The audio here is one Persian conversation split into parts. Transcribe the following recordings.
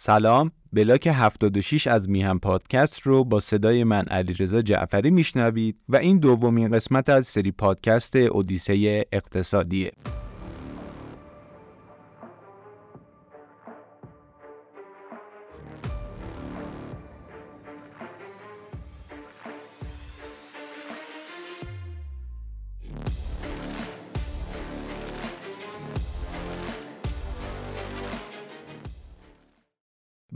سلام بلاک 76 از میهم پادکست رو با صدای من علیرضا جعفری میشنوید و این دومین قسمت از سری پادکست اودیسه اقتصادیه.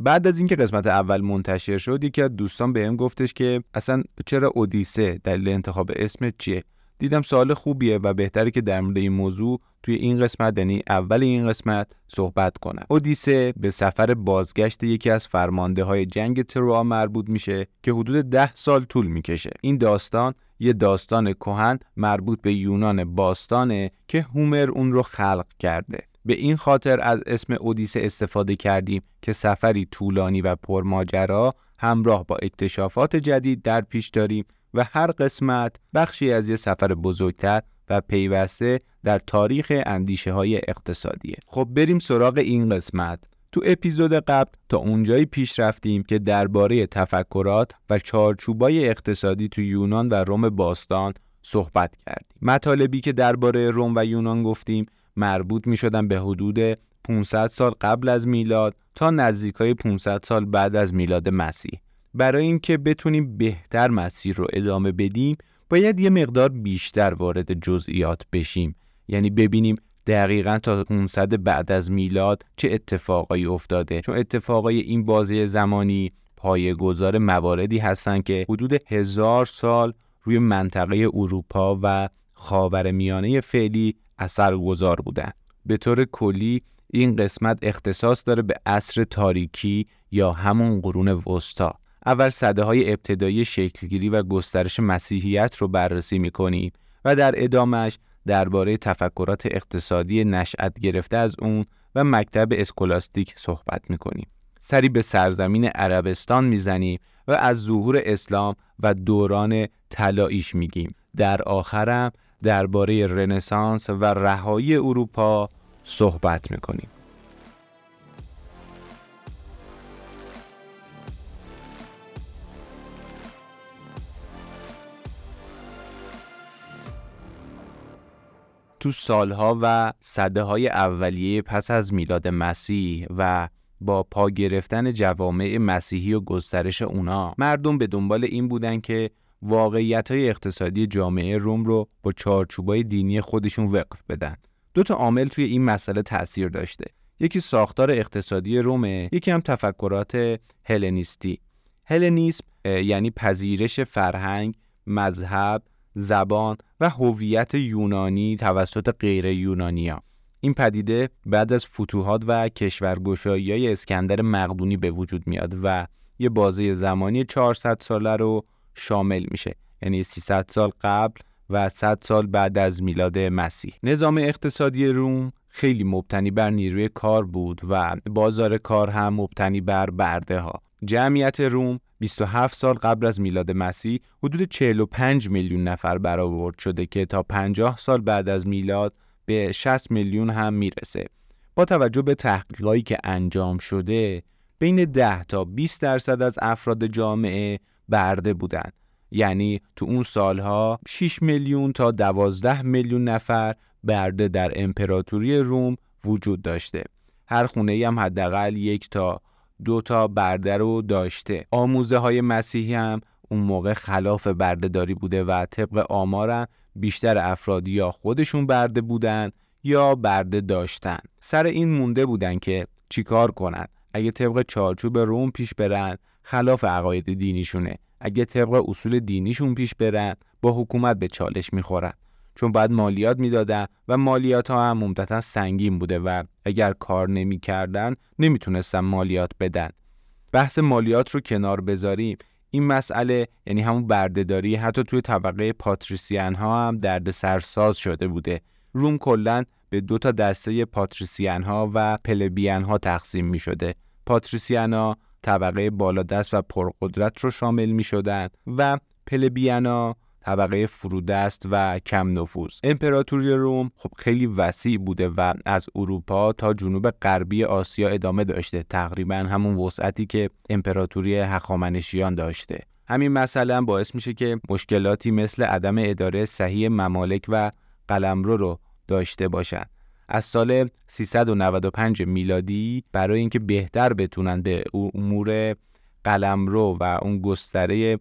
بعد از اینکه قسمت اول منتشر شد یکی از دوستان بهم گفتش که اصلا چرا اودیسه دلیل انتخاب اسم چیه؟ دیدم سوال خوبیه و بهتره که در مورد این موضوع توی این قسمت یعنی اول این قسمت صحبت کنم. اودیسه به سفر بازگشت یکی از فرمانده های جنگ تروا مربوط میشه که حدود ده سال طول می‌کشه. این داستان یه داستان کهن مربوط به یونان باستانه که هومر اون رو خلق کرده. به این خاطر از اسم اودیسه استفاده کردیم که سفری طولانی و پرماجرا همراه با اکتشافات جدید در پیش داریم و هر قسمت بخشی از یه سفر بزرگتر و پیوسته در تاریخ اندیشه های اقتصادیه. خب بریم سراغ این قسمت. تو اپیزود قبل تا اونجایی پیش رفتیم که درباره تفکرات و چارچوبای اقتصادی تو یونان و روم باستان صحبت کردیم. مطالبی که درباره روم و یونان گفتیم مربوط می شدن به حدود 500 سال قبل از میلاد تا نزدیکای 500 سال بعد از میلاد مسیح. برای اینکه بتونیم بهتر مسیر رو ادامه بدیم باید یه مقدار بیشتر وارد جزئیات بشیم. یعنی ببینیم دقیقا تا 500 بعد از میلاد چه اتفاقایی افتاده. چون اتفاقای این بازی زمانی گذار مواردی هستن که حدود هزار سال روی منطقه اروپا و خاورمیانه فعلی اثرگذار بودن. به طور کلی این قسمت اختصاص داره به عصر تاریکی یا همون قرون وسطا. اول صده های ابتدایی شکلگیری و گسترش مسیحیت رو بررسی می‌کنیم و در ادامش درباره تفکرات اقتصادی نشأت گرفته از اون و مکتب اسکولاستیک صحبت می‌کنیم. سری به سرزمین عربستان می‌زنیم و از ظهور اسلام و دوران طلاییش میگیم. در آخرم درباره رنسانس و رهایی اروپا صحبت می‌کنیم. تو سالها و صده های اولیه پس از میلاد مسیح و با پا گرفتن جوامع مسیحی و گسترش اونا مردم به دنبال این بودن که واقعیت های اقتصادی جامعه روم رو با چارچوبای دینی خودشون وقف بدن. دو تا عامل توی این مسئله تاثیر داشته. یکی ساختار اقتصادی رومه، یکی هم تفکرات هلنیستی. هلنیسم یعنی پذیرش فرهنگ، مذهب، زبان و هویت یونانی توسط غیر یونانیا. این پدیده بعد از فتوحات و کشورگشایی های اسکندر مقدونی به وجود میاد و یه بازه زمانی 400 ساله رو شامل میشه. یعنی 300 سال قبل و 100 سال بعد از میلاد مسیح. نظام اقتصادی روم خیلی مبتنی بر نیروی کار بود و بازار کار هم مبتنی بر برده ها جمعیت روم 27 سال قبل از میلاد مسیح حدود 45 میلیون نفر برآورد شده که تا 50 سال بعد از میلاد به 60 میلیون هم می‌رسه. با توجه به تحقیقاتی که انجام شده بین 10 تا 20 درصد از افراد جامعه برده بودن. یعنی تو اون سالها 6 میلیون تا 12 میلیون نفر برده در امپراتوری روم وجود داشته. هر خونه هم حداقل یک تا دو تا برده رو داشته. آموزه های مسیحی هم اون موقع خلاف بردهداری بوده و طبق آمارم بیشتر افراد یا خودشون برده بودن یا برده داشتن. سر این مونده بودن که چیکار کنن؟ اگه طبق چارچوب روم پیش برن خلاف عقاید دینیشونه. اگه طبق اصول دینیشون پیش برن با حکومت به چالش می‌خورن. چون بعد مالیات می‌دادن و مالیات ها هم ممتتا سنگین بوده و اگر کار نمی‌کردن نمی‌تونستن مالیات بدن. بحث مالیات رو کنار بذاریم. این مسئله یعنی همون بردهداری حتی توی طبقه پاتریسیان ها هم درد سرساز شده بوده. روم کلا به دو تا دسته پاتریسیان ها و پلبیان ها تقسیم می شده پاتریسیان ها طبقه بالادست و پرقدرت رو شامل می شدن و پلبیانا طبقه فرودست و کم نفوذ. امپراتوری روم خب خیلی وسیع بوده و از اروپا تا جنوب غربی آسیا ادامه داشته تقریبا همون وسعتی که امپراتوری هخامنشیان داشته. همین مثلا باعث میشه که مشکلاتی مثل عدم اداره صحیح ممالک و قلمرو رو داشته باشند از سال 395 میلادی برای اینکه بهتر بتونن به امور قلمرو و اون گستره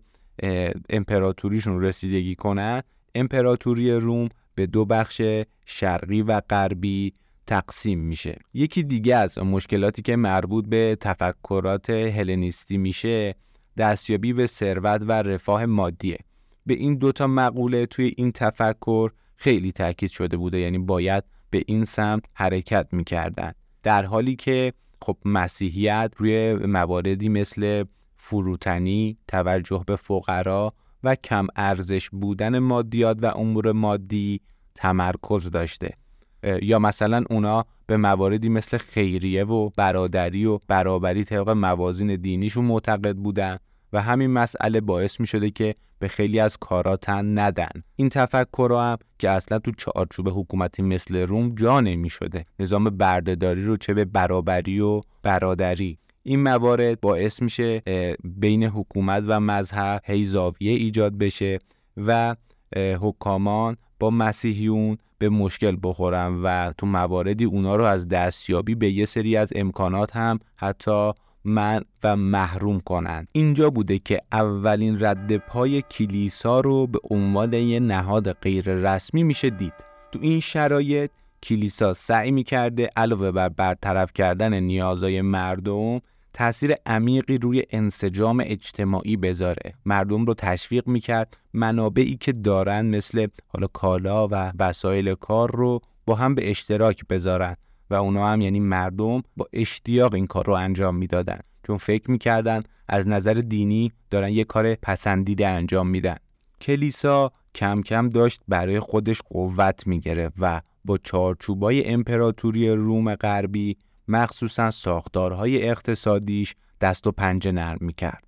امپراتوریشون رسیدگی کنن امپراتوری روم به دو بخش شرقی و غربی تقسیم میشه. یکی دیگه از مشکلاتی که مربوط به تفکرات هلنیستی میشه دستیابی به ثروت و رفاه مادیه. به این دوتا مقوله توی این تفکر خیلی تاکید شده بوده یعنی باید به این سمت حرکت می‌کردن. در حالی که خب مسیحیت روی مواردی مثل فروتنی، توجه به فقرا و کم ارزش بودن مادیات و امور مادی تمرکز داشته. یا مثلا اونا به مواردی مثل خیریه و برادری و برابری طبق موازین دینیشون معتقد بودن و همین مسئله باعث می شده که به خیلی از کارا تن ندن. این تفکر هم که اصلا تو چارچوب حکومتی مثل روم جا نمی شده نظام بردهداری رو چه به برابری و برادری. این موارد باعث میشه بین حکومت و مذهب هی زاویه ایجاد بشه و حکامان با مسیحیون به مشکل بخورن و تو مواردی اونا رو از دستیابی به یه سری از امکانات هم حتی من و محروم کنند. اینجا بوده که اولین رد پای کلیسا رو به عنوان یه نهاد غیر رسمی میشه دید. تو این شرایط کلیسا سعی می‌کرده علاوه بر برطرف کردن نیازهای مردم تاثیر عمیقی روی انسجام اجتماعی بذاره. مردم رو تشویق می‌کرد منابعی که دارن مثل حالا کالا و وسایل کار رو با هم به اشتراک بذارن. و اونا هم یعنی مردم با اشتیاق این کار رو انجام می‌دادن. چون فکر می‌کردن از نظر دینی دارن یه کار پسندیده انجام میدن. کلیسا کم کم داشت برای خودش قوت می‌گرفت و با چارچوبای امپراتوری روم غربی مخصوصا ساختارهای اقتصادیش دست و پنجه نرم می‌کرد.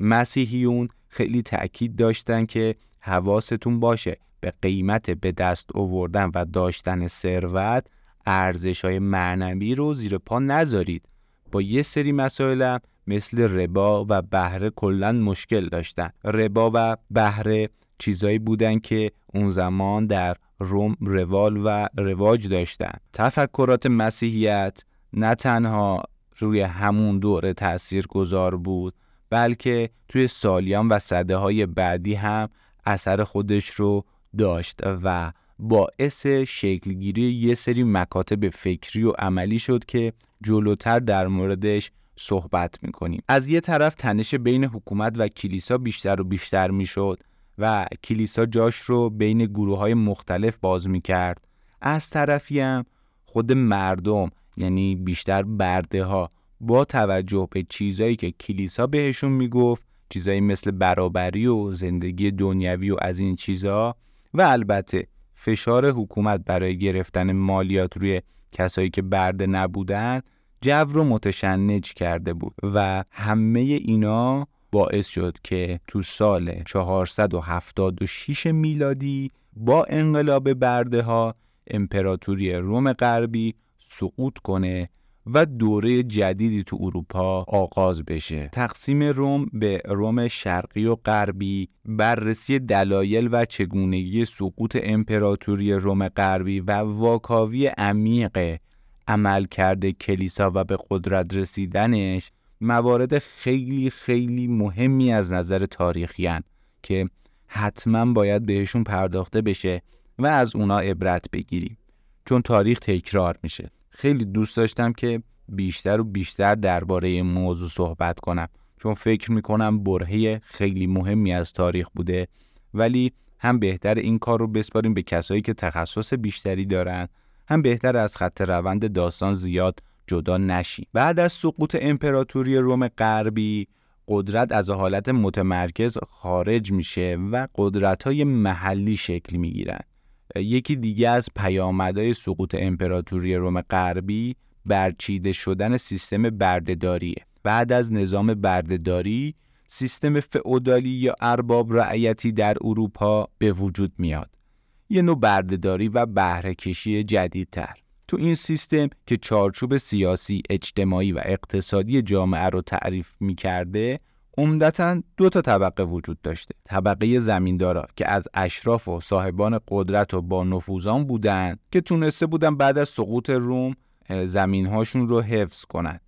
مسیحیون خیلی تأکید داشتن که حواستون باشه به قیمت به دست آوردن و داشتن ثروت ارزش های معنوی رو زیر پا نذارید. با یه سری مسائل مثل ربا و بهره کلا مشکل داشتن. ربا و بهره چیزایی بودن که اون زمان در روم روال و رواج داشتن. تفکرات مسیحیت نه تنها روی همون دوره تأثیر گذار بود بلکه توی سالیان و صده های بعدی هم اثر خودش رو داشت و باعث شکلگیری یه سری مکاتب فکری و عملی شد که جلوتر در موردش صحبت می‌کنیم. از یه طرف تنش بین حکومت و کلیسا بیشتر و بیشتر می‌شد و کلیسا جاش رو بین گروه های مختلف باز می‌کرد. از طرفی هم خود مردم یعنی بیشتر برده ها با توجه به چیزایی که کلیسا بهشون می‌گفت چیزایی مثل برابری و زندگی دنیوی و از این چیزها و البته فشار حکومت برای گرفتن مالیات روی کسایی که برده نبودن جو رو متشنج کرده بود و همه اینا باعث شد که تو سال 476 میلادی با انقلاب برده ها امپراتوری روم غربی سقوط کنه و دوره جدیدی تو اروپا آغاز بشه. تقسیم روم به روم شرقی و غربی بررسی دلایل و چگونگی سقوط امپراتوری روم غربی و واکاوی عمیق عمل کرده کلیسا و به قدرت رسیدنش موارد خیلی خیلی مهمی از نظر تاریخی که حتما باید بهشون پرداخته بشه و از اونا عبرت بگیریم. چون تاریخ تکرار میشه. خیلی دوست داشتم که بیشتر و بیشتر درباره این موضوع صحبت کنم. چون فکر می‌کنم برهه خیلی مهمی از تاریخ بوده ولی هم بهتر این کار رو بسپاریم به کسایی که تخصص بیشتری دارن هم بهتر از خط روند داستان زیاد جدا نشیم. بعد از سقوط امپراتوری روم غربی قدرت از حالت متمرکز خارج میشه و قدرت های محلی شکل می‌گیرن. یکی دیگه از پیامدهای سقوط امپراتوری روم غربی برچیده شدن سیستم بردهداریه بعد از نظام بردهداری سیستم فئودالی یا ارباب رعیتی در اروپا به وجود میاد. یه نوع بردهداری و بهره کشی جدیدتر. تو این سیستم که چارچوب سیاسی، اجتماعی و اقتصادی جامعه رو تعریف می‌کرده عمدتا دو تا طبقه وجود داشته. طبقه زمیندارا که از اشراف و صاحبان قدرت و با نفوذان بودند که تونسته بودن بعد از سقوط روم زمینهاشون رو حفظ کنند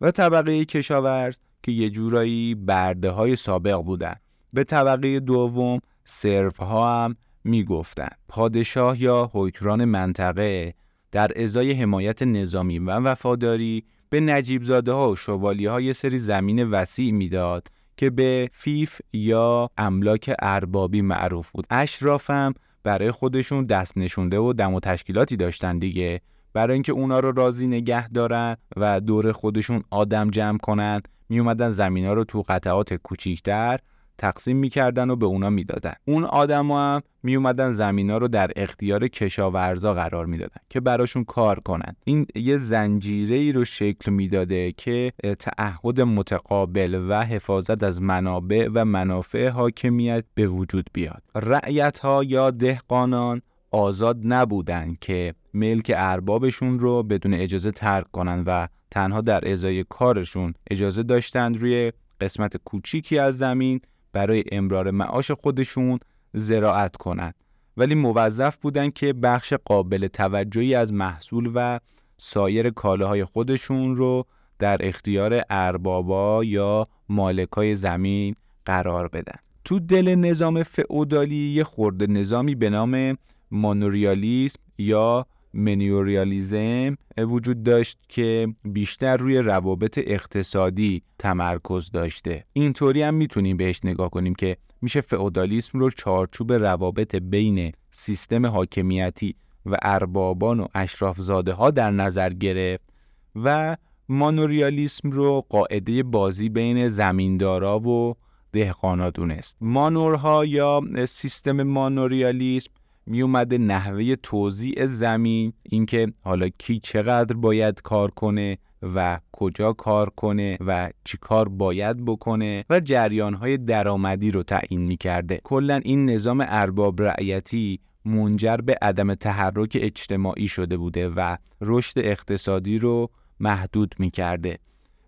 و طبقه کشاورز که یه جورایی برده های سابق بودن. به طبقه دوم سرف ها هم می‌گفتن. پادشاه یا حکران منطقه در ازای حمایت نظامی و وفاداری به نجیب زاده ها و شوالی ها سری زمین وسیع می‌داد که به فیف یا املاک اربابی معروف بود. اشرافم برای خودشون دست نشونده و دم و تشکیلاتی داشتن دیگه. برای اینکه اونا رو راضی نگه دارن و دور خودشون آدم جمع کنن می اومدن ها رو تو قطعات کوچیکتر تقسیم می‌کردن و به اونا می‌دادن. اون آدما هم می اومدن زمینا رو در اختیار کشاورزا قرار می‌دادن که براشون کار کنن. این یه زنجیره ای رو شکل می‌داده که تعهد متقابل و حفاظت از منابع و منافع حاکمیت به وجود بیاد. رعیت ها یا دهقانان آزاد نبودن که ملک اربابشون رو بدون اجازه ترک کنن و تنها در ازای کارشون اجازه داشتند روی قسمت کوچیکی از زمین برای امرار معاش خودشون زراعت کنند. ولی موظف بودن که بخش قابل توجهی از محصول و سایر کالاهای خودشون رو در اختیار اربابا یا مالکای زمین قرار بدن. تو دل نظام فئودالی یه خورده نظامی به نام مانوریالیسم یا منیوریالیزم وجود داشت که بیشتر روی روابط اقتصادی تمرکز داشته. اینطوری هم می‌تونیم بهش نگاه کنیم که میشه فئودالیسم رو چارچوب روابط بین سیستم حاکمیتی و اربابان و اشرافزاده ها در نظر گرفت و مانوریالیسم رو قاعده بازی بین زمیندارا و دهقانا دونست. مانورها یا سیستم مانوریالیسم می اومده نحوه توزیع زمین اینکه حالا کی چقدر باید کار کنه و کجا کار کنه و چی کار باید بکنه و جریان های درآمدی رو تعیین می کرده کلا این نظام ارباب رعیتی منجر به عدم تحرک اجتماعی شده بوده و رشد اقتصادی رو محدود می کرده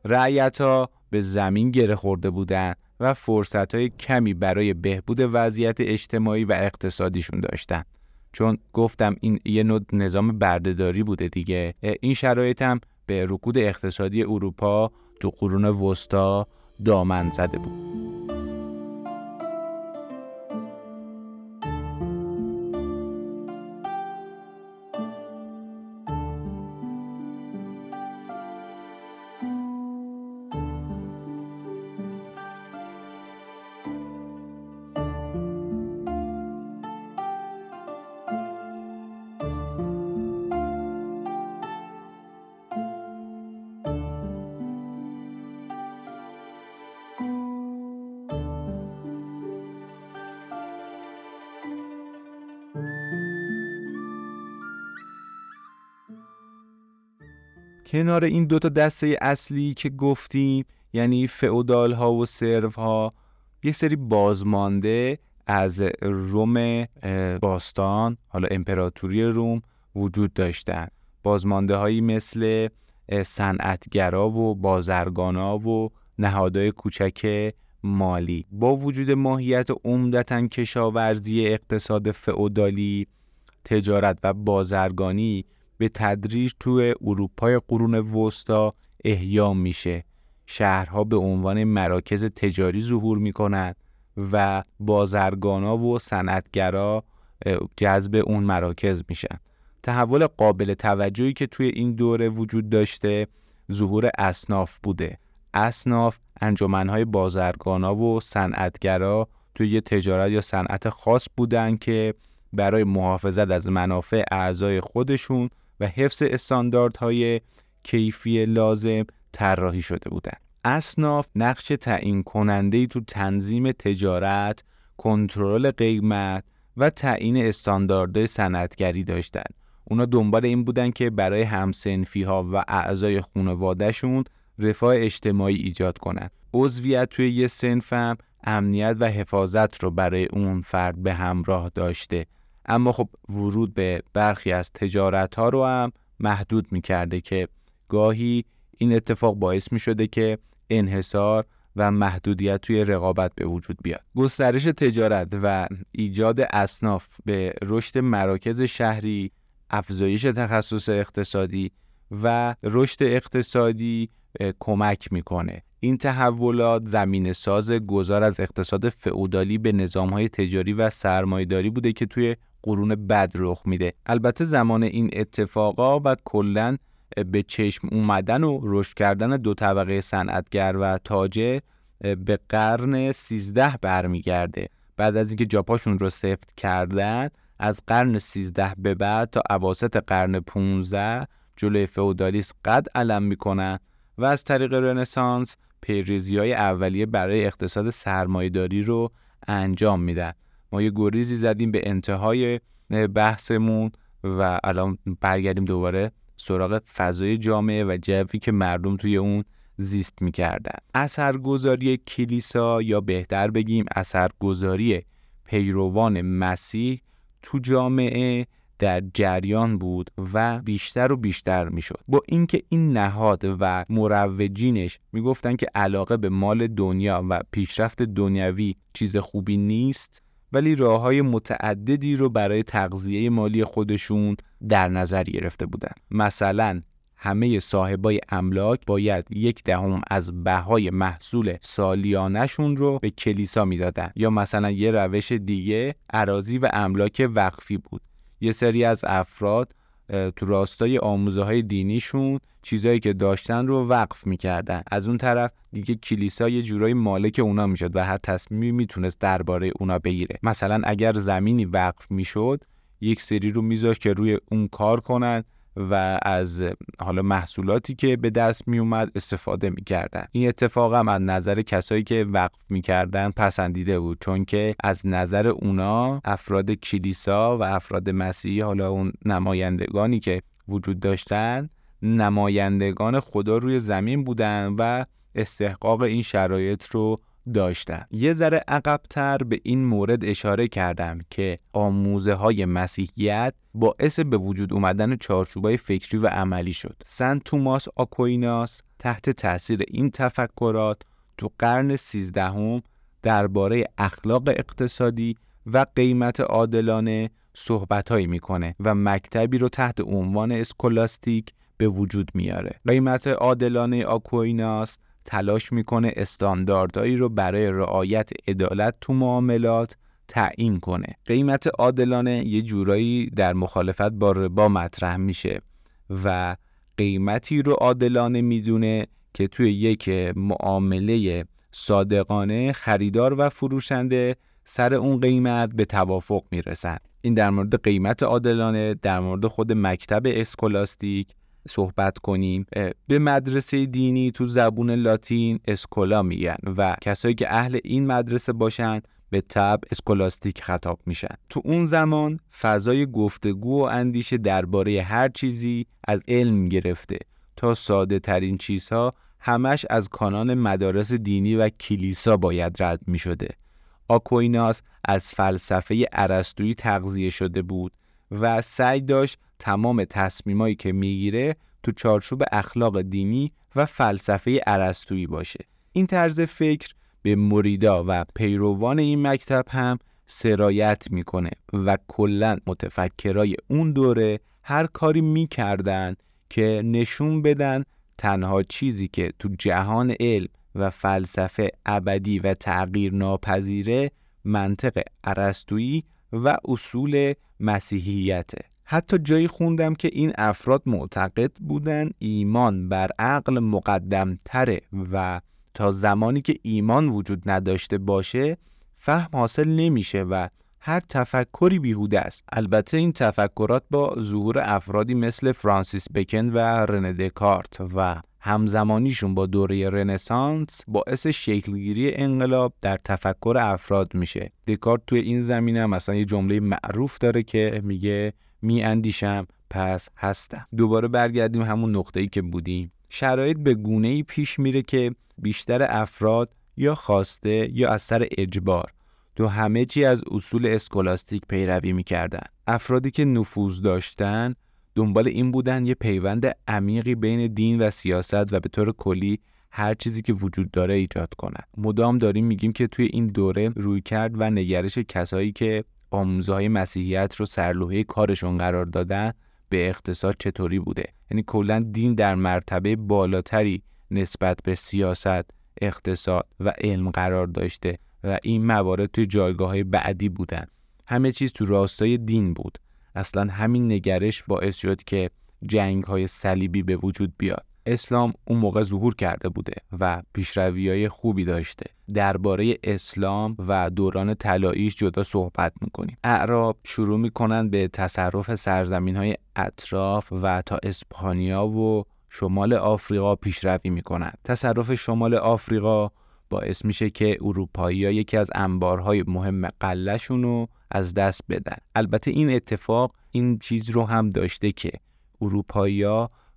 رعیت ها به زمین گره خورده بودن. و فرصت های کمی برای بهبود وضعیت اجتماعی و اقتصادیشون داشتن. چون گفتم این یه نوع نظام بردهداری بوده دیگه. این شرایط هم به رکود اقتصادی اروپا تو قرون وسطا دامن زده بود. کنار این دوتا دسته اصلی که گفتیم یعنی فئودال ها و سرو ها یه سری بازمانده از روم باستان حالا امپراتوری روم وجود داشتن. بازمانده هایی مثل صنعتگرا و بازرگانا و نهادهای کوچک مالی. با وجود ماهیت عمدتا کشاورزی اقتصاد فئودالی تجارت و بازرگانی به تدریج توی اروپای قرون وسطا احیا میشه. شهرها به عنوان مراکز تجاری ظهور می‌کنند و بازرگانا و صنعتگرا جذب اون مراکز میشن. تحول قابل توجهی که توی این دوره وجود داشته ظهور اصناف بوده. اصناف انجمنهای بازرگانا و صنعتگرا توی یه تجارت یا صنعت خاص بودن که برای محافظت از منافع اعضای خودشون و حفظ استانداردهای کیفی لازم طراحی شده بودند. اصناف نقش تعیین کننده تو تنظیم تجارت، کنترل قیمت و تعیین استانداردهای صنعتگری داشتند. اونا دنبال این بودن که برای همسنفی ها و اعضای خانوادهشون رفاه اجتماعی ایجاد کنند. عضویت توی یه سنفم امنیت و حفاظت رو برای اون فرد به همراه داشته اما خب ورود به برخی از تجارت ها رو هم محدود می کرده که گاهی این اتفاق باعث می شده که انحصار و محدودیت توی رقابت به وجود بیاد. گسترش تجارت و ایجاد اصناف به رشد مراکز شهری، افزایش تخصص اقتصادی و رشد اقتصادی کمک می‌کنه. این تحولات زمین ساز گذار از اقتصاد فئودالی به نظامهای تجاری و سرمایهداری بوده که توی قرون بد رخ میده. البته زمان این اتفاقا و کلا به چشم اومدن و رشد کردن دو طبقه صنعتگر و تاجر به قرن 13 برمیگرده بعد از اینکه جاپاشون رو سفت کردن از قرن 13 به بعد تا اواسط قرن 15 جلوی فئودالیسم قد علم می‌کنن و از طریق رنسانس پیریزی های اولیه برای اقتصاد سرمایهداری رو انجام میدن ما یه گریزی زدیم به انتهای بحثمون و الان برگردیم دوباره سراغ فضای جامعه و جوی که مردم توی اون زیست می‌کردن. اثرگذاری کلیسا یا بهتر بگیم اثرگذاری پیروان مسیح تو جامعه در جریان بود و بیشتر و بیشتر می‌شد. با اینکه این نهاد و مروجینش می‌گفتن که علاقه به مال دنیا و پیشرفت دنیوی چیز خوبی نیست ولی راه های متعددی رو برای تغذیه مالی خودشون در نظر گرفته بودن. مثلا همه صاحبای املاک باید یک دهم از بهای محصول سالیانشون رو به کلیسا می‌دادن. یا مثلا یه روش دیگه عراضی و املاک وقفی بود. یه سری از افراد تو راستای آموزه های دینیشون چیزایی که داشتن رو وقف می‌کردن. از اون طرف دیگه کلیسا یه جورایی مالک اونا می‌شد و هر تصمیمی می‌تونست درباره اونا بگیره. مثلا اگر زمینی وقف می‌شد یک سری رو میذاشت که روی اون کار کنن و از حالا محصولاتی که به دست می اومد استفاده می‌کردن. این اتفاق هم از نظر کسایی که وقف می‌کردن پسندیده بود چون که از نظر اونا افراد کلیسا و افراد مسیحی حالا اون نمایندگانی که وجود داشتن نمایندگان خدا روی زمین بودن و استحقاق این شرایط رو داشتن یه ذره عقبتر به این مورد اشاره کردم که آموزه های مسیحیت باعث به وجود اومدن چارچوبای فکری و عملی شد. سنت توماس آکویناس تحت تاثیر این تفکرات تو قرن سیزدهم درباره اخلاق اقتصادی و قیمت عادلانه صحبتهایی می‌کنه و مکتبی رو تحت عنوان اسکولاستیک به وجود میاره. قیمت عادلانه آکویناس تلاش می‌کنه استانداردهایی رو برای رعایت عدالت تو معاملات تعیین کنه. قیمت عادلانه یه جورایی در مخالفت با ربا مطرح میشه و قیمتی رو عادلانه می‌دونه که توی یک معامله صادقانه خریدار و فروشنده سر اون قیمت به توافق می‌رسن. این در مورد قیمت عادلانه در مورد خود مکتب اسکولاستیک صحبت کنیم به مدرسه دینی تو زبون لاتین اسکولا میگن و کسایی که اهل این مدرسه باشن به تب اسکولاستیک خطاب میشن تو اون زمان فضای گفتگو و اندیشه درباره هر چیزی از علم گرفته تا ساده ترین چیزها همش از کانان مدارس دینی و کلیسا باید رد می شده. آکویناس از فلسفه عرستویی تغذیه شده بود و سعی داشت تمام تصمیمایی که می‌گیره تو چارچوب اخلاق دینی و فلسفه عرستویی باشه. این طرز فکر به مریدا و پیروان این مکتب هم سرایت می‌کنه و کلا متفکرای اون دوره هر کاری می‌کردن که نشون بدن تنها چیزی که تو جهان علم و فلسفه ابدی و تغییر ناپذیره منطق عرستویی و اصول مسیحیته. حتی جایی خوندم که این افراد معتقد بودن ایمان بر عقل مقدم تره و تا زمانی که ایمان وجود نداشته باشه فهم حاصل نمیشه و هر تفکری بیهوده است. البته این تفکرات با ظهور افرادی مثل فرانسیس بکن و رنه دکارت و همزمانیشون با دوره رنسانس باعث شکلگیری انقلاب در تفکر افراد میشه. دکارت توی این زمینه مثلا یه جمله معروف داره که میگه می اندیشم پس هستم. دوباره برگردیم همون نقطه ای که بودیم. شرایط به گونه ای پیش میره که بیشتر افراد یا خواسته یا از سر اجبار تو همه چی از اصول اسکولاستیک پیروی می‌کردن. افرادی که نفوذ داشتن دنبال این بودن یه پیوند عمیقی بین دین و سیاست و به طور کلی هر چیزی که وجود داره ایجاد کنن. مدام داریم میگیم که توی این دوره روی کرد و نگرش کسایی که آموزهای مسیحیت رو سرلوحه کارشون قرار دادن به اقتصاد چطوری بوده؟ یعنی کلا دین در مرتبه بالاتری نسبت به سیاست اقتصاد و علم قرار داشته و این موارد توی جایگاه های بعدی بودن. همه چیز تو راستای دین بود. اصلا همین نگرش باعث شد که جنگ های صلیبی به وجود بیاد. اسلام اون موقع ظهور کرده بوده و پیشروی های خوبی داشته. درباره اسلام و دوران طلاییش جدا صحبت می‌کنیم. اعراب شروع می‌کنن به تصرف سرزمین های اطراف و تا اسپانیا و شمال آفریقا پیشروی می‌کنن تصرف شمال آفریقا باعث میشه که اروپایی ها یکی از انبارهای مهم قلهشون رو از دست بدن. البته این اتفاق این چیز رو هم داشته که اروپایی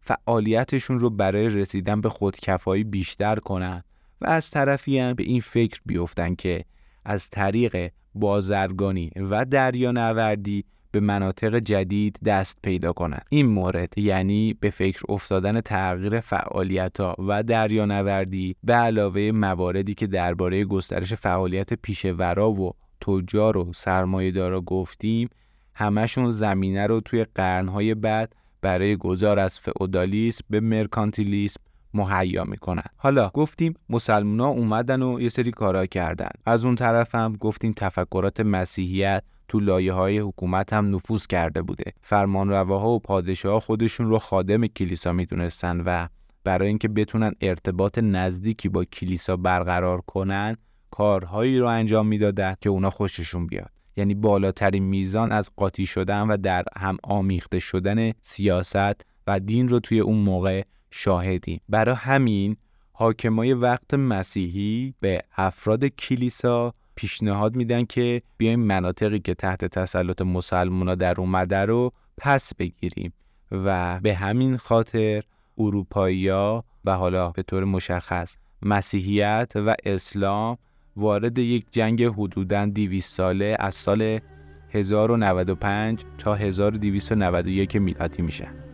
فعالیتشون رو برای رسیدن به خودکفایی بیشتر کنن و از طرفی هم به این فکر بیفتن که از طریق بازرگانی و دریانوردی به مناطق جدید دست پیدا کنند این مورد یعنی به فکر افتادن تغییر فعالیت ها و دریانوردی به علاوه مواردی که درباره گسترش فعالیت پیشورا و تجار و سرمایه‌دارا گفتیم همشون زمینه رو توی قرنهای بعد برای گذار از فئودالیسم به مرکانتیلیسم مهیا می‌کنن حالا گفتیم مسلمونا اومدن و یه سری کارا کردن. از اون طرف هم گفتیم تفکرات مسیحیت تو لایه های حکومت هم نفوذ کرده بوده. فرمانرواها و پادشاه خودشون رو خادم کلیسا می‌دونستن و برای اینکه بتونن ارتباط نزدیکی با کلیسا برقرار کنن کارهایی رو انجام می‌دادن که اونا خوششون بیاد. یعنی بالاترین میزان از قاطی شدن و در هم آمیخته شدن سیاست و دین رو توی اون موقع شاهدیم. برای همین حاکمای وقت مسیحی به افراد کلیسا پیشنهاد میدن که بیایم مناطقی که تحت تسلط مسلمونا در اومده رو پس بگیریم و به همین خاطر اروپایی و حالا به طور مشخص مسیحیت و اسلام وارد یک جنگ حدوداً 200 ساله از سال 1095 تا 1291 میلادی میشه.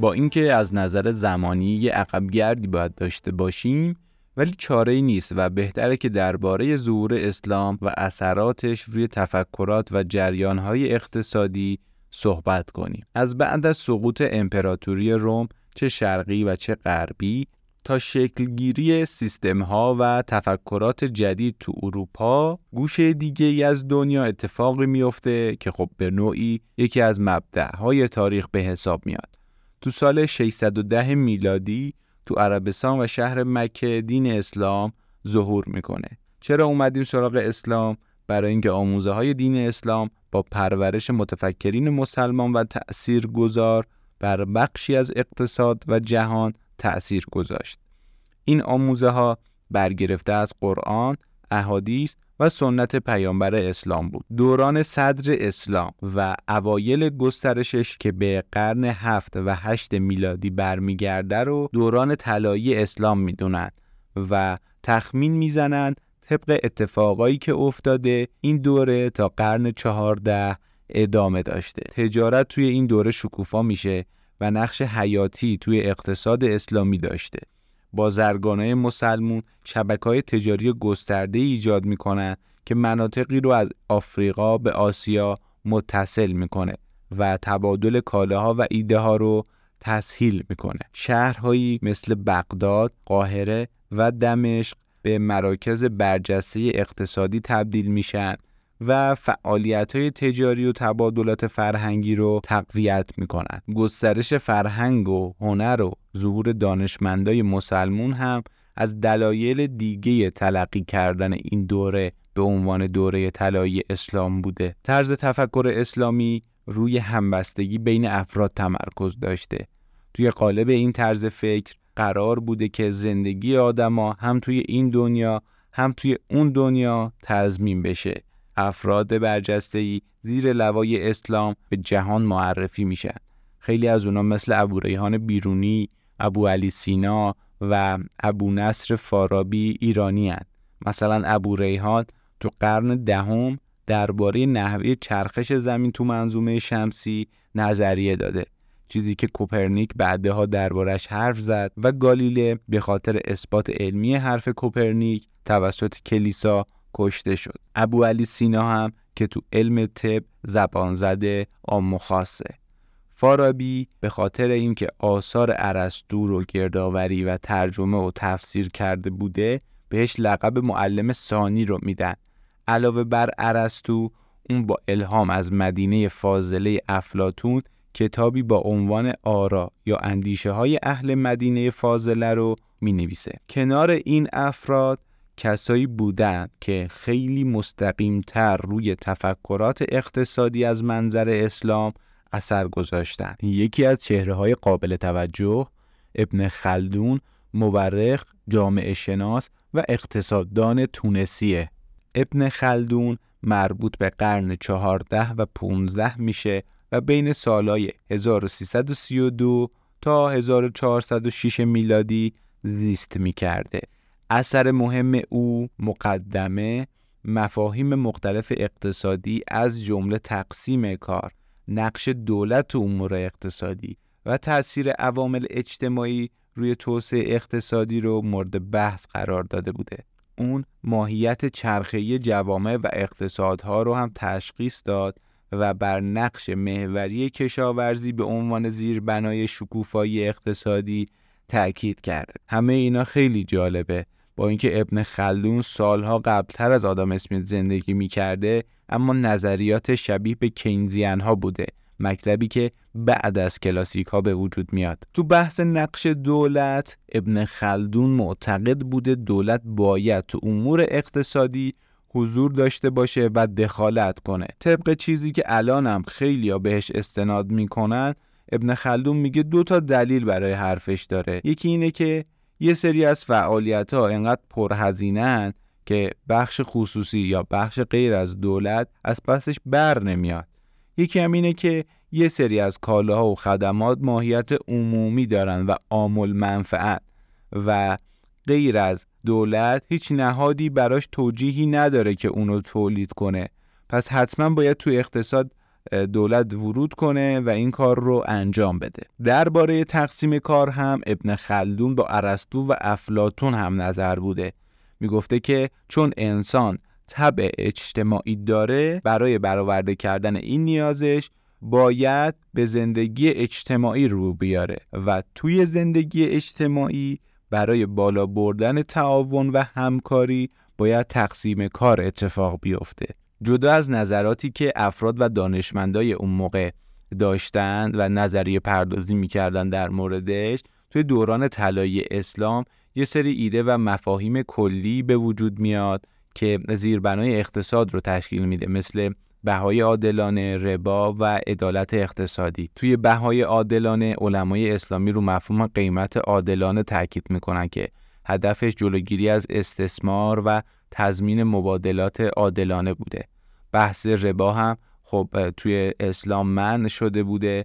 با اینکه از نظر زمانی یه عقبگردی باید داشته باشیم ولی چاره ای نیست و بهتره که درباره ظهور اسلام و اثراتش روی تفکرات و جریانهای اقتصادی صحبت کنیم. از بعد از سقوط امپراتوری روم چه شرقی و چه غربی تا شکلگیری سیستم ها و تفکرات جدید تو اروپا گوشه دیگه ای از دنیا اتفاقی میفته که خب به نوعی یکی از مبدع تاریخ به حساب میاد. تو سال 610 میلادی تو عربستان و شهر مکه دین اسلام ظهور می‌کنه. چرا اومدیم سراغ اسلام؟ برای اینکه آموزه های دین اسلام با پرورش متفکرین مسلمان و تأثیر گذار بر بخشی از اقتصاد و جهان تأثیر گذاشت. این آموزه ها برگرفته از قرآن، احادیث و سنت پیامبر اسلام بود. دوران صدر اسلام و اوایل گسترشش که به قرن هفت و هشت میلادی برمیگرده رو دوران طلایی اسلام می‌دونند و تخمین می‌زنند طبق اتفاقایی که افتاده این دوره تا قرن چهارده ادامه داشته. تجارت توی این دوره شکوفا میشه و نقش حیاتی توی اقتصاد اسلامی داشته. بازرگانای مسلمون شبکه های تجاری گسترده ایجاد می‌کنن که مناطقی رو از آفریقا به آسیا متصل می‌کنه و تبادل کالاها و ایده ها رو تسهیل می‌کنه. شهرهایی مثل بغداد، قاهره و دمشق به مراکز برجسته اقتصادی تبدیل میشن و فعالیت های تجاری و تبادلات فرهنگی رو تقویت می‌کنن. گسترش فرهنگ و هنر و ظهور دانشمندای مسلمون هم از دلایل دیگه تلقی کردن این دوره به عنوان دوره طلایی اسلام بوده. طرز تفکر اسلامی روی همبستگی بین افراد تمرکز داشته. توی قالب این طرز فکر قرار بوده که زندگی آدما هم توی این دنیا هم توی اون دنیا تضمین بشه. افراد برجسته ای زیر لوای اسلام به جهان معرفی میشن خیلی از اونا مثل ابو ریحان بیرونی، ابو علی سینا و ابو نصر فارابی ایرانی هن. مثلا ابو ریحان تو قرن دهم درباره نحوه چرخش زمین تو منظومه شمسی نظریه داده چیزی که کوپرنیک بعدها دربارش حرف زد و گالیله به خاطر اثبات علمی حرف کوپرنیک توسط کلیسا کشته شد. ابو علی سینا هم که تو علم طب زبان زده عام خاصه. فارابی به خاطر اینکه آثار ارسطو رو گردآوری و ترجمه و تفسیر کرده بوده بهش لقب معلم ثانی رو میدن. علاوه بر ارسطو اون با الهام از مدینه فاضله افلاتون کتابی با عنوان آرا یا اندیشه های اهل مدینه فاضله رو می نویسه. کنار این افراد کسایی بودند که خیلی مستقیمتر روی تفکرات اقتصادی از منظر اسلام اثر گذاشتند. یکی از چهره های قابل توجه ابن خلدون مورخ، جامعه شناس و اقتصاددان تونسیه. ابن خلدون مربوط به قرن چهارده و 15 میشه و بین سالهای 1332 تا 1406 میلادی زیست می‌کرده. اثر مهم او مقدمه مفاهیم مختلف اقتصادی از جمله تقسیم کار، نقش دولت و امور اقتصادی و تاثیر عوامل اجتماعی روی توسعه اقتصادی رو مورد بحث قرار داده بوده. اون ماهیت چرخه‌ای جوامع و اقتصادها رو هم تشخیص داد و بر نقش محوری کشاورزی به عنوان زیربنای شکوفایی اقتصادی تأکید کرده. همه اینا خیلی جالبه با اینکه ابن خلدون سالها قبلتر از آدم اسمیت زندگی می‌کرده اما نظریات شبیه به کینزیان ها بوده مکتبی که بعد از کلاسیک ها به وجود میاد. تو بحث نقش دولت ابن خلدون معتقد بوده دولت باید تو امور اقتصادی حضور داشته باشه و دخالت کنه. طبق چیزی که الانم خیلی ها بهش استناد می‌کنن ابن خلدون میگه دو تا دلیل برای حرفش داره. یکی اینه که یه سری از فعالیت ها انقدر پرهزینه که بخش خصوصی یا بخش غیر از دولت از پسش بر نمیاد. یکی هم اینه که یه سری از کالاها و خدمات ماهیت عمومی دارن و عامل منفعت و غیر از دولت هیچ نهادی براش توجیهی نداره که اونو تولید کنه. پس حتما باید تو اقتصاد دولت ورود کنه و این کار رو انجام بده. درباره تقسیم کار هم ابن خلدون با ارسطو و افلاتون هم نظر بوده. می‌گفته که چون انسان طبع اجتماعی داره برای برآورده کردن این نیازش باید به زندگی اجتماعی رو بیاره و توی زندگی اجتماعی برای بالا بردن تعاون و همکاری باید تقسیم کار اتفاق بیفته. جدا از نظراتی که افراد و دانشمندای اون موقع داشتند و نظریه پردازی می‌کردن در موردش توی دوران طلایی اسلام یه سری ایده و مفاهیم کلی به وجود میاد که زیربنای اقتصاد رو تشکیل میده مثل بهای عادلانه، ربا و عدالت اقتصادی. توی بهای عادلانه علمای اسلامی رو مفهوم قیمت عادلانه تاکید می‌کنن که هدفش جلوگیری از استثمار و تضمین مبادلات عادلانه بوده. بحث ربا هم خب توی اسلام من شده بوده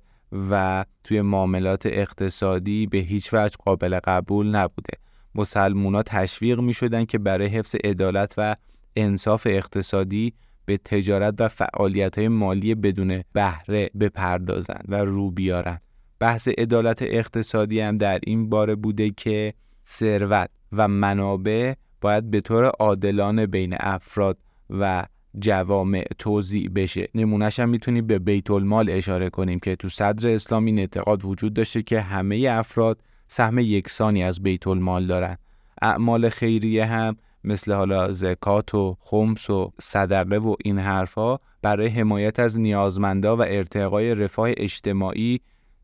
و توی معاملات اقتصادی به هیچ وجه قابل قبول نبوده. مسلمونا تشویق می شدن که برای حفظ عدالت و انصاف اقتصادی به تجارت و فعالیت های مالی بدون بهره بپردازند و رو بیارن. بحث عدالت اقتصادی هم در این باره بوده که ثروت و منابع باید به طور عادلانه بین افراد و جوامع توضیع بشه. نمونهش هم می‌تونیم به بیت المال اشاره کنیم که تو صدر اسلامی این اعتقاد وجود داشته که همه افراد سهم یکسانی از بیت المال دارن. اعمال خیریه هم مثل حالا زکات و خمس و صدقه و این حرفها برای حمایت از نیازمندا و ارتقای رفاه اجتماعی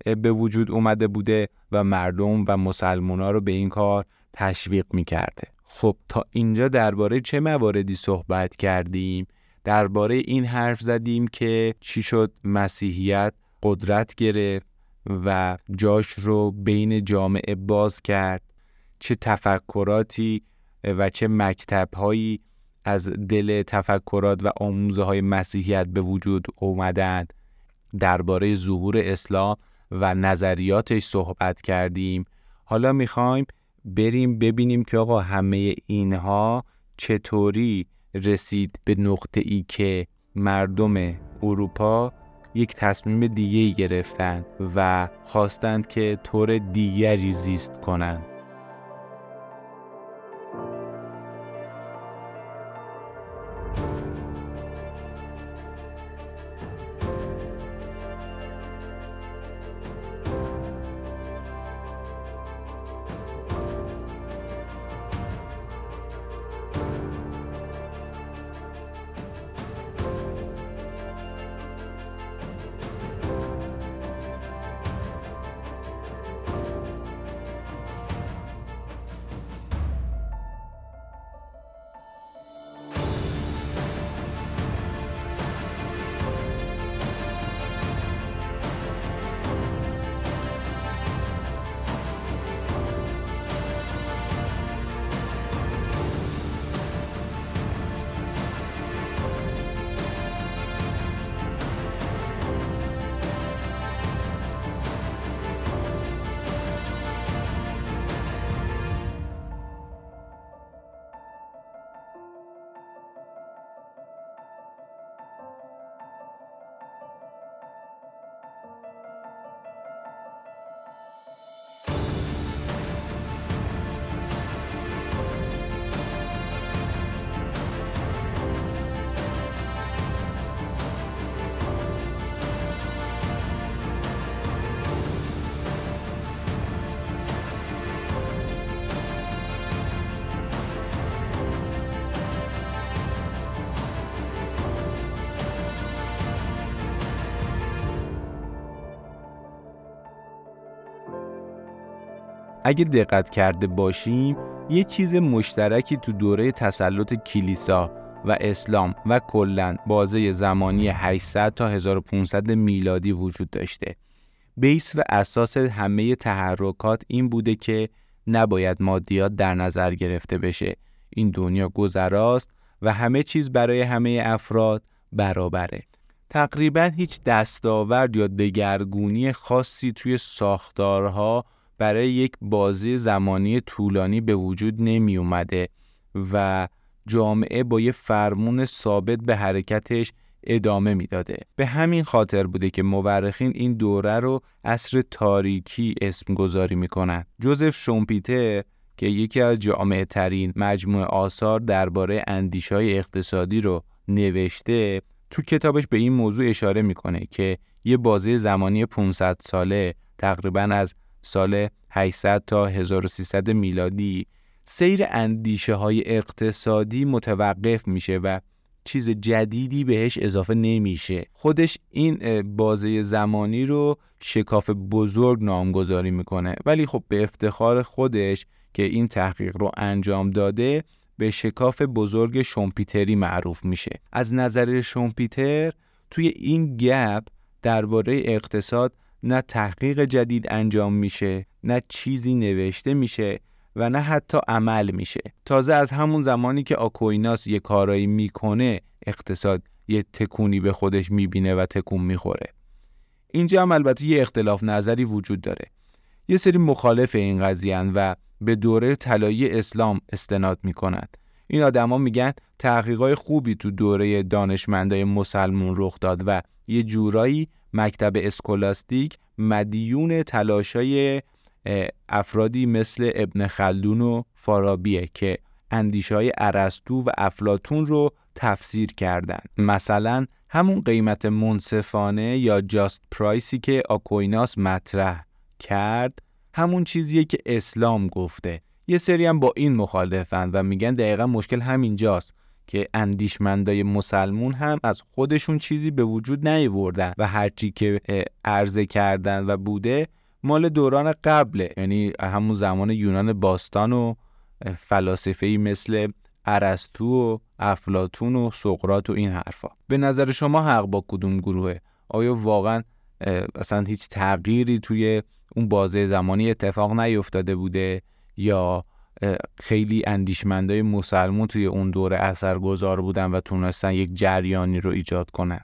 به وجود اومده بوده و مردم و مسلمونا رو به این کار تشویق می‌کرده. خب تا اینجا درباره چه مواردی صحبت کردیم؟ درباره این حرف زدیم که چی شد مسیحیت قدرت گرفت و جاش رو بین جامعه باز کرد. چه تفکراتی و چه مکتبهایی از دل تفکرات و آموزه های مسیحیت به وجود اومدند درباره ظهور اسلام و نظریاتش صحبت کردیم. حالا می‌خوایم بریم ببینیم که آقا همه اینها چطوری رسید به نقطه ای که مردم اروپا یک تصمیم دیگه گرفتند و خواستند که طور دیگری زیست کنند. اگه دقت کرده باشیم یه چیز مشترکی تو دوره تسلط کلیسا و اسلام و کلا بازه زمانی 800 تا 1500 میلادی وجود داشته. بیس و اساس همه تحرکات این بوده که نباید مادیات در نظر گرفته بشه. این دنیا گذراست و همه چیز برای همه افراد برابره. تقریبا هیچ دستاورد یا دگرگونی خاصی توی ساختارها برای یک بازی زمانی طولانی به وجود نمی اومده و جامعه با یه فرمون ثابت به حرکتش ادامه می‌داده به همین خاطر بوده که مورخین این دوره رو عصر تاریکی اسم گذاری می‌کنن جوزف شومپیتر که یکی از جامعه ترین مجموعه آثار درباره اندیشای اقتصادی رو نوشته تو کتابش به این موضوع اشاره می‌کنه که یه بازی زمانی 500 ساله تقریبا از سال 800 تا 1300 میلادی سیر اندیشه های اقتصادی متوقف میشه و چیز جدیدی بهش اضافه نمیشه. خودش این بازه زمانی رو شکاف بزرگ نامگذاری می‌کنه. ولی خب به افتخار خودش که این تحقیق رو انجام داده به شکاف بزرگ شومپیتری معروف میشه. از نظر شومپیتر توی این گپ درباره اقتصاد نه تحقیق جدید انجام میشه نه چیزی نوشته میشه و نه حتی عمل میشه. تازه از همون زمانی که آکویناس یه کارایی می‌کنه اقتصاد یه تکونی به خودش می‌بینه و تکون می‌خوره. اینجا هم البته یه اختلاف نظری وجود داره. یه سری مخالف این قضیه و به دوره طلایی اسلام استناد می‌کنند. این آدما میگن تحقیقات خوبی تو دوره دانشمندای مسلمون رخ داد و یه جورایی مکتب اسکولاستیک مدیون تلاشای افرادی مثل ابن خلدون و فارابیه که اندیشه های عرستو و افلاتون رو تفسیر کردن. مثلا همون قیمت منصفانه یا جاست پرایسی که آکویناس مطرح کرد همون چیزیه که اسلام گفته. یه سری هم با این مخالفن و میگن دقیقا مشکل همینجاست. که اندیشمندای مسلمون هم از خودشون چیزی به وجود نیوردن و هرچی که عرضه کردن و بوده مال دوران قبله. یعنی همون زمان یونان باستان و فلاسفه‌ای مثل ارسطو و افلاتون و سقراط و این حرفا. به نظر شما حق با کدوم گروهه؟ آیا واقعا اصلا هیچ تغییری توی اون بازه زمانی اتفاق نیفتاده بوده؟ یا خیلی اندیشمندای مسلمون توی اون دوره اثرگذار بودن و تونستن یک جریانی رو ایجاد کنن.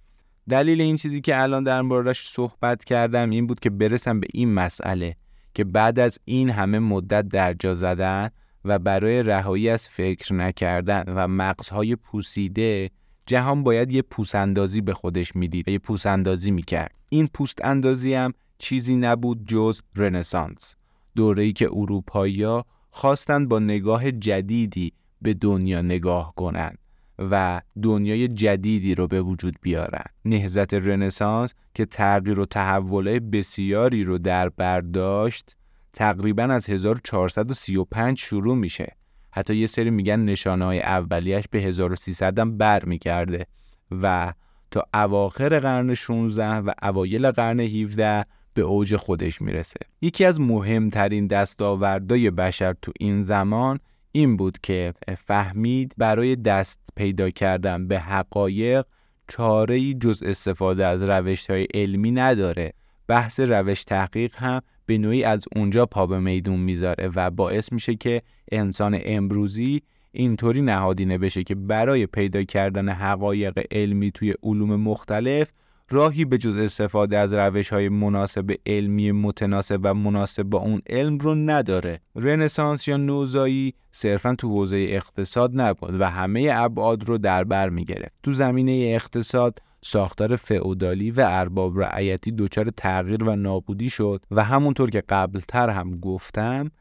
دلیل این چیزی که الان در موردش صحبت کردم این بود که برسم به این مسئله که بعد از این همه مدت درجا زدن و برای رهایی از فکر نکردن و مغزهای پوسیده جهان باید یه پوست اندازی به خودش می‌دید یه پوست اندازی می‌کرد. این پوست اندازی هم چیزی نبود جز رنسانس. دوره‌ای که اروپایی‌ها خواستند با نگاه جدیدی به دنیا نگاه کنند و دنیای جدیدی رو به وجود بیارن نهزت رنسانس که تغییر و تحولای بسیاری رو در برداشت تقریبا از 1435 شروع میشه. حتی یه سری میگن نشانه های اولیش به 1300 هم برمیگرده و تا اواخر قرن 16 و اوایل قرن 17 به اوج خودش می‌رسه. یکی از مهمترین دستاوردهای بشر تو این زمان این بود که فهمید برای دست پیدا کردن به حقایق چاره جز استفاده از روش های علمی نداره. بحث روش تحقیق هم به نوعی از اونجا پا به میدون می‌ذاره و باعث میشه که انسان امروزی اینطوری نهادینه بشه که برای پیدا کردن حقایق علمی توی علوم مختلف راهی به جز استفاده از روش های مناسب علمی متناسب و مناسب با اون علم رو نداره. رنسانس یا نوزایی صرفا تو حوزه اقتصاد نبود و همه ابعاد رو در بر می‌گرفت. تو زمینه اقتصاد ساختار فئودالی و ارباب رعیتی دچار تغییر و نابودی شد و همونطور که قبلتر هم گفتم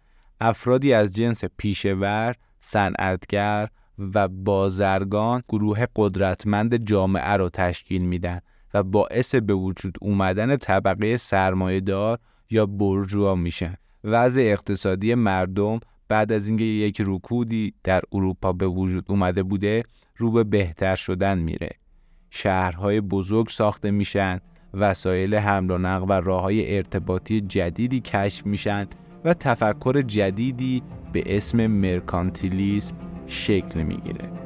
افرادی از جنس پیشور، صنعتگر و بازرگان گروه قدرتمند جامعه رو تشکیل میدن. و باعث به وجود اومدن طبقه سرمایهدار یا برجوا میشن. وضع اقتصادی مردم بعد از اینکه یک رکودی در اروپا به وجود اومده بوده رو به بهتر شدن میره. شهرهای بزرگ ساخته میشن وسایل حمل و نقل و راه های ارتباطی جدیدی کشف میشن و تفکر جدیدی به اسم مرکانتیلیسم شکل می‌گیره.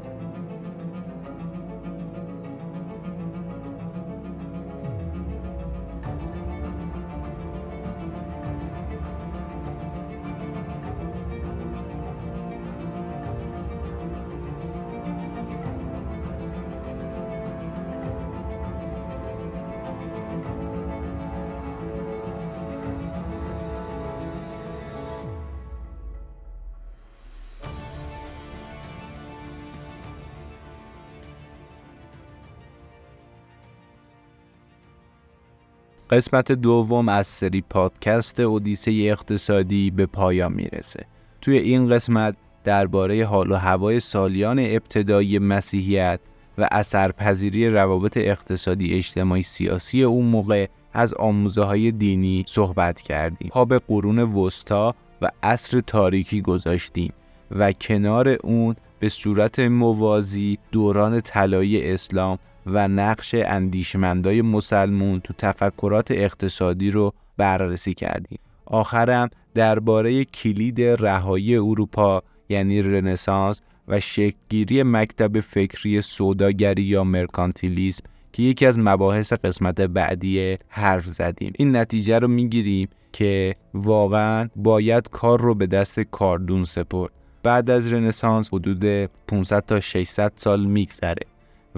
قسمت دوم از سری پادکست اودیسه اقتصادی به پایان می‌رسه. توی این قسمت درباره حال و هوای سالیان ابتدایی مسیحیت و اثرپذیری روابط اقتصادی اجتماعی سیاسی اون موقع از آموزه های دینی صحبت کردیم. پا به قرون وسطا و عصر تاریکی گذاشتیم و کنار اون به صورت موازی دوران طلایی اسلام و نقش اندیشمندای مسلمون تو تفکرات اقتصادی رو بررسی کردیم. آخرم درباره کلید رهایی اروپا یعنی رنسانس و شکلگیری مکتب فکری سوداگری یا مرکانتیلیسم که یکی از مباحث قسمت بعدی حرف زدیم این نتیجه رو می‌گیریم که واقعا باید کار رو به دست کاردون سپرد بعد از رنسانس حدود 500 تا 600 سال میگذره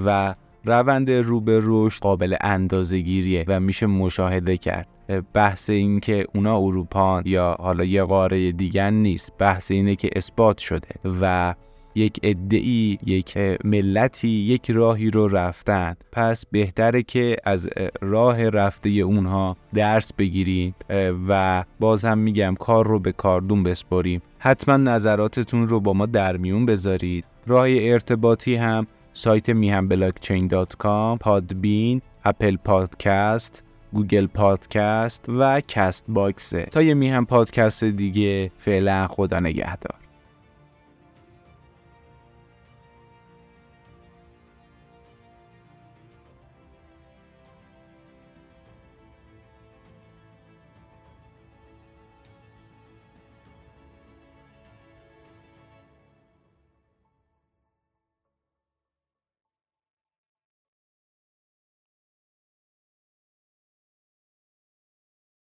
و روند رو به رشد قابل اندازه‌گیریه و میشه مشاهده کرد. بحث این که اونا اروپان یا حالا یه قاره دیگر نیست بحث اینه که اثبات شده و یک ادعی یک ملتی یک راهی رو رفتن. پس بهتره که از راه رفته اونها درس بگیریم و باز هم میگم کار رو به کاردون بسپاریم حتما نظراتتون رو با ما در میون بذارید. راه ارتباطی هم سایت میهم blockchain dot com پادبین Apple Podcast Google Podcast و Castbox ه تا یه میهم پادکست دیگه فعلا خدا نگهدار.